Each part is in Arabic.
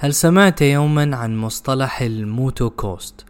هل سمعت يوما عن مصطلح الموتو كوست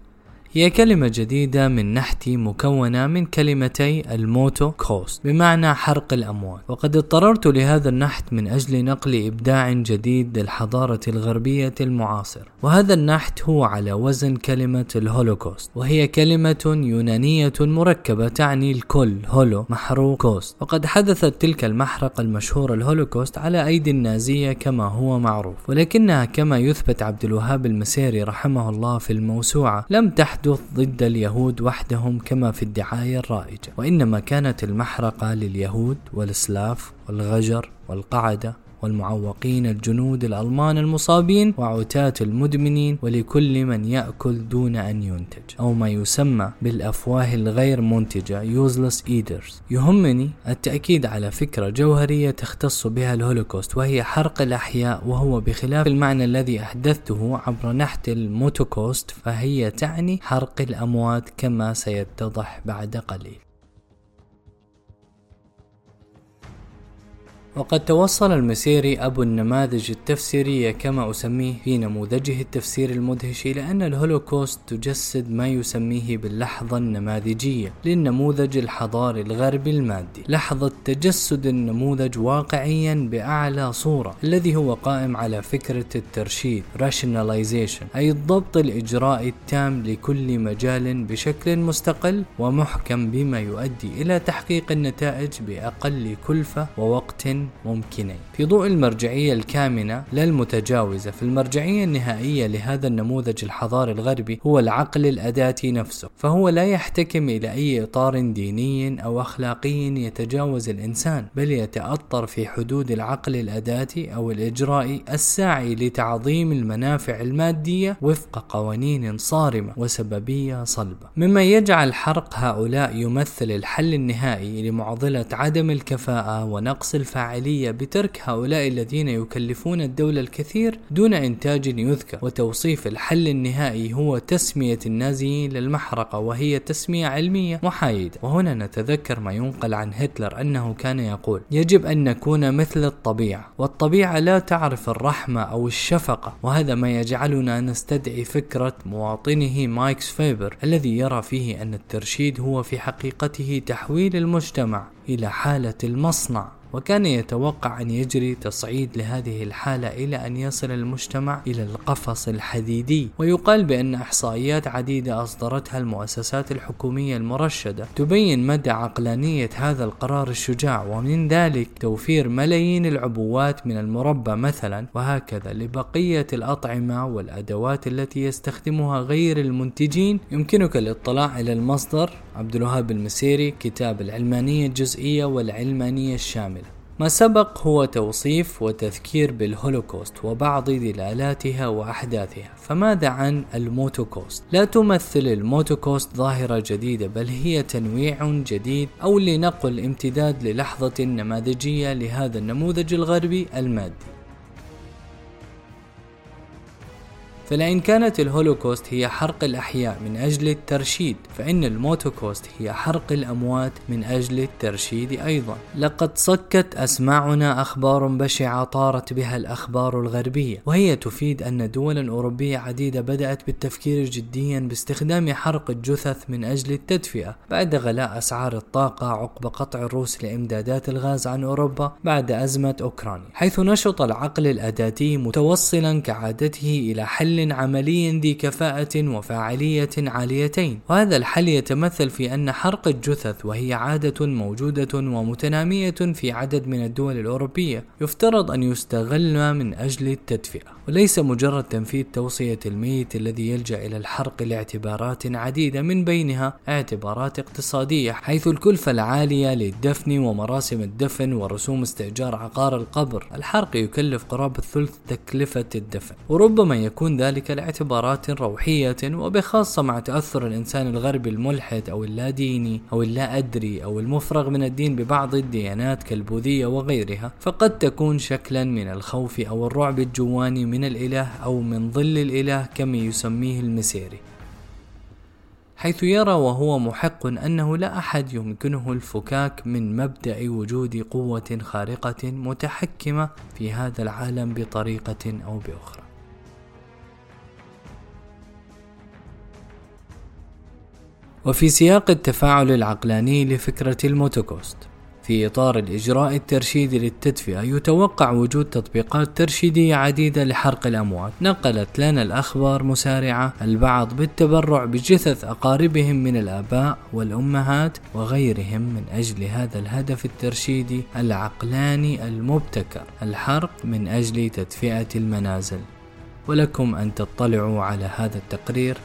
هي كلمة جديدة من نحتي مكونة من كلمتي الموتو كوست بمعنى حرق الأموال. وقد اضطررت لهذا النحت من أجل نقل إبداع جديد للحضارة الغربية المعاصرة. وهذا النحت هو على وزن كلمة الهولوكوست وهي كلمة يونانية مركبة تعني الكل هولو محروق كوست. وقد حدثت تلك المحرقة المشهورة الهولوكوست على أيدي النازية كما هو معروف. ولكنها كما يثبت عبد الوهاب المسيري رحمه الله في الموسوعة لم تحدث تحدث ضد اليهود وحدهم كما في الدعاية الرائجة. وإنما كانت المحرقة لليهود والسلاف والغجر والقعدة والمعوقين الجنود الألمان المصابين وعتاة المدمنين ولكل من يأكل دون أن ينتج. أو ما يسمى بالأفواه الغير منتجة useless eaters. يهمني التأكيد على فكرة جوهرية تختص بها الهولوكوست وهي حرق الأحياء وهو بخلاف المعنى الذي أحدثته عبر نحت الموتوكوست فهي تعني حرق الأموات كما سيتضح بعد قليل. وقد توصل المسيري أبو النماذج التفسيرية كما أسميه في نموذجه التفسير المدهش إلى أن الهولوكوست تجسد ما يسميه باللحظة النماذجية للنموذج الحضاري الغربي المادي. لحظة تجسد النموذج واقعيا بأعلى صورة الذي هو قائم على فكرة الترشيد rationalization أي الضبط الإجرائي التام لكل مجال بشكل مستقل ومحكم بما يؤدي إلى تحقيق النتائج بأقل كلفة ووقت ممكنين في ضوء المرجعية الكامنة لا المتجاوزة في المرجعية النهائية لهذا النموذج الحضاري الغربي هو العقل الأداتي نفسه فهو لا يحتكم إلى أي إطار ديني أو أخلاقي يتجاوز الإنسان بل يتأطر في حدود العقل الأداتي أو الإجرائي الساعي لتعظيم المنافع المادية وفق قوانين صارمة وسببية صلبة. مما يجعل حرق هؤلاء يمثل الحل النهائي لمعضلة عدم الكفاءة ونقص الفعالية الفاعلية بترك هؤلاء الذين يكلفون الدولة الكثير دون إنتاج يذكر وتوصيف الحل النهائي هو تسمية النازيين للمحرقة وهي تسمية علمية محايدة. وهنا نتذكر ما ينقل عن هتلر أنه كان يقول يجب أن نكون مثل الطبيعة والطبيعة لا تعرف الرحمة أو الشفقة وهذا ما يجعلنا نستدعي فكرة مواطنه ماكس فيبر الذي يرى فيه أن الترشيد هو في حقيقته تحويل المجتمع إلى حالة المصنع. وكان يتوقع أن يجري تصعيد لهذه الحالة إلى أن يصل المجتمع إلى القفص الحديدي ويقال بأن إحصائيات عديدة أصدرتها المؤسسات الحكومية المرشدة. تبين مدى عقلانية هذا القرار الشجاع ومن ذلك توفير ملايين العبوات من المربى مثلا وهكذا لبقية الأطعمة والأدوات التي يستخدمها غير المنتجين. يمكنك الاطلاع إلى المصدر عبد الوهاب المسيري كتاب العلمانية الجزئية والعلمانية الشاملة. ما سبق هو توصيف وتذكير بالهولوكوست وبعض دلالاتها وأحداثها فماذا عن الموتوكوست؟ لا تمثل الموتوكوست ظاهرة جديدة بل هي تنويع جديد أو لنقل امتداد للحظة نماذجية لهذا النموذج الغربي المادي فلئن كانت الهولوكوست هي حرق الأحياء من أجل الترشيد فإن الموتوكوست هي حرق الأموات من أجل الترشيد أيضا. لقد صكت أسماعنا أخبار بشعة طارت بها الأخبار الغربية وهي تفيد أن دولا أوروبية عديدة بدأت بالتفكير جديا باستخدام حرق الجثث من أجل التدفئة بعد غلاء أسعار الطاقة عقب قطع الروس لإمدادات الغاز عن أوروبا بعد أزمة أوكرانيا حيث نشط العقل الأداتي متوصلا كعادته إلى حل حل عملي ذي كفاءة وفاعلية عاليتين. وهذا الحل يتمثل في أن حرق الجثث وهي عادة موجودة ومتنامية في عدد من الدول الأوروبية. يفترض أن يستغل من أجل التدفئة. وليس مجرد تنفيذ توصية الميت الذي يلجأ إلى الحرق لاعتبارات عديدة من بينها اعتبارات اقتصادية حيث الكلفة العالية للدفن ومراسم الدفن ورسوم استئجار عقار القبر. الحرق يكلف قرابة ثلث تكلفة الدفن. وربما يكون ذلك لاعتبارات روحية وبخاصة مع تأثر الإنسان الغربي الملحد أو اللاديني أو اللا أدري أو المفرغ من الدين ببعض الديانات كالبوذية وغيرها فقد تكون شكلا من الخوف أو الرعب الجواني من الإله أو من ظل الإله كما يسميه المسيري. حيث يرى وهو محق أنه لا أحد يمكنه الفكاك من مبدأ وجود قوة خارقة متحكمة في هذا العالم بطريقة أو بأخرى. وفي سياق التفاعل العقلاني لفكرة الموتوكوست. في إطار الإجراء الترشيدي للتدفئة يتوقع وجود تطبيقات ترشيدية عديدة لحرق الأموات. نقلت لنا الأخبار مسارعة البعض بالتبرع بجثث أقاربهم من الآباء والأمهات وغيرهم من أجل هذا الهدف الترشيدي العقلاني المبتكر. الحرق من أجل تدفئة المنازل. ولكم أن تطلعوا على هذا التقرير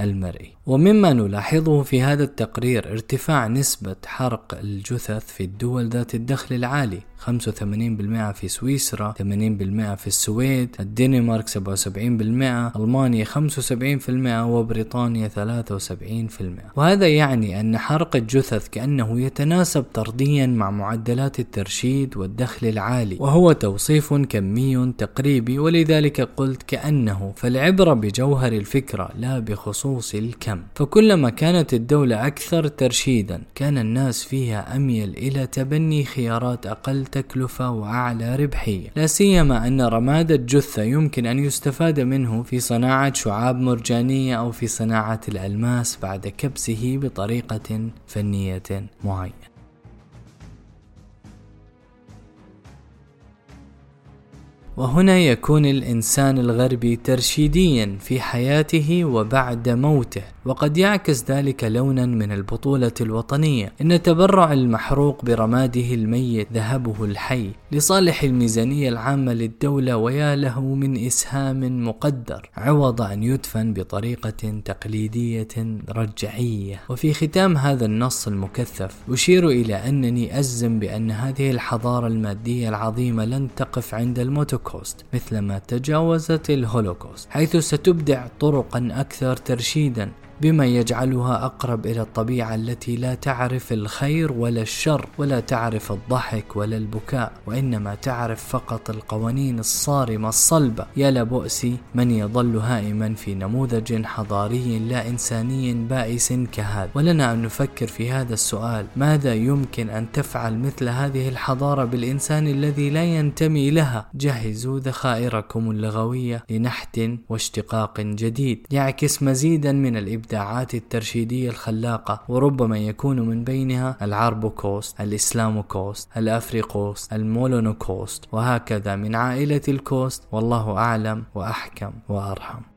المرئي. ومما نلاحظه في هذا التقرير ارتفاع نسبة حرق الجثث في الدول ذات الدخل العالي 85% في سويسرا 80% في السويد الدنمارك 77% ألمانيا 75% وبريطانيا 73% وهذا يعني أن حرق الجثث كأنه يتناسب طرديا مع معدلات الترشيد والدخل العالي وهو توصيف كمي تقريبي. ولذلك قلت كأنه فالعبرة بجوهر الفكرة لا بخصوص الكم. فكلما كانت الدولة أكثر ترشيدا كان الناس فيها أميل إلى تبني خيارات أقل تكلفة وأعلى ربحية. لا سيما أن رماد الجثة يمكن أن يستفاد منه في صناعة شعاب مرجانية أو في صناعة الألماس بعد كبسه بطريقة فنية معينة. وهنا يكون الإنسان الغربي ترشيديا في حياته وبعد موته وقد يعكس ذلك لونا من البطولة الوطنية. إن تبرع المحروق برماده الميت ذهبه الحي لصالح الميزانية العامة للدولة ويا له من إسهام مقدر. عوض أن يدفن بطريقة تقليدية رجعية. وفي ختام هذا النص المكثف أشير إلى أنني أجزم بأن هذه الحضارة المادية العظيمة لن تقف عند الموتوكوست مثلما تجاوزت الهولوكوست حيث ستبدع طرقا أكثر ترشيدا. بما يجعلها أقرب إلى الطبيعة التي لا تعرف الخير ولا الشر ولا تعرف الضحك ولا البكاء وإنما تعرف فقط القوانين الصارمة الصلبة. يا لبؤس من يظل هائما في نموذج حضاري لا إنساني بائس كهذا. ولنا أن نفكر في هذا السؤال. ماذا يمكن أن تفعل مثل هذه الحضارة بالإنسان الذي لا ينتمي لها؟ جهزوا ذخائركم اللغوية لنحت واشتقاق جديد. يعكس مزيدا من الإبداع الإبداعات الترشيدية الخلاقة وربما يكون من بينها العربو كوست الإسلامو كوست الأفريقوست الملونو كوست وهكذا من عائلة الكوست. والله أعلم وأحكم وأرحم.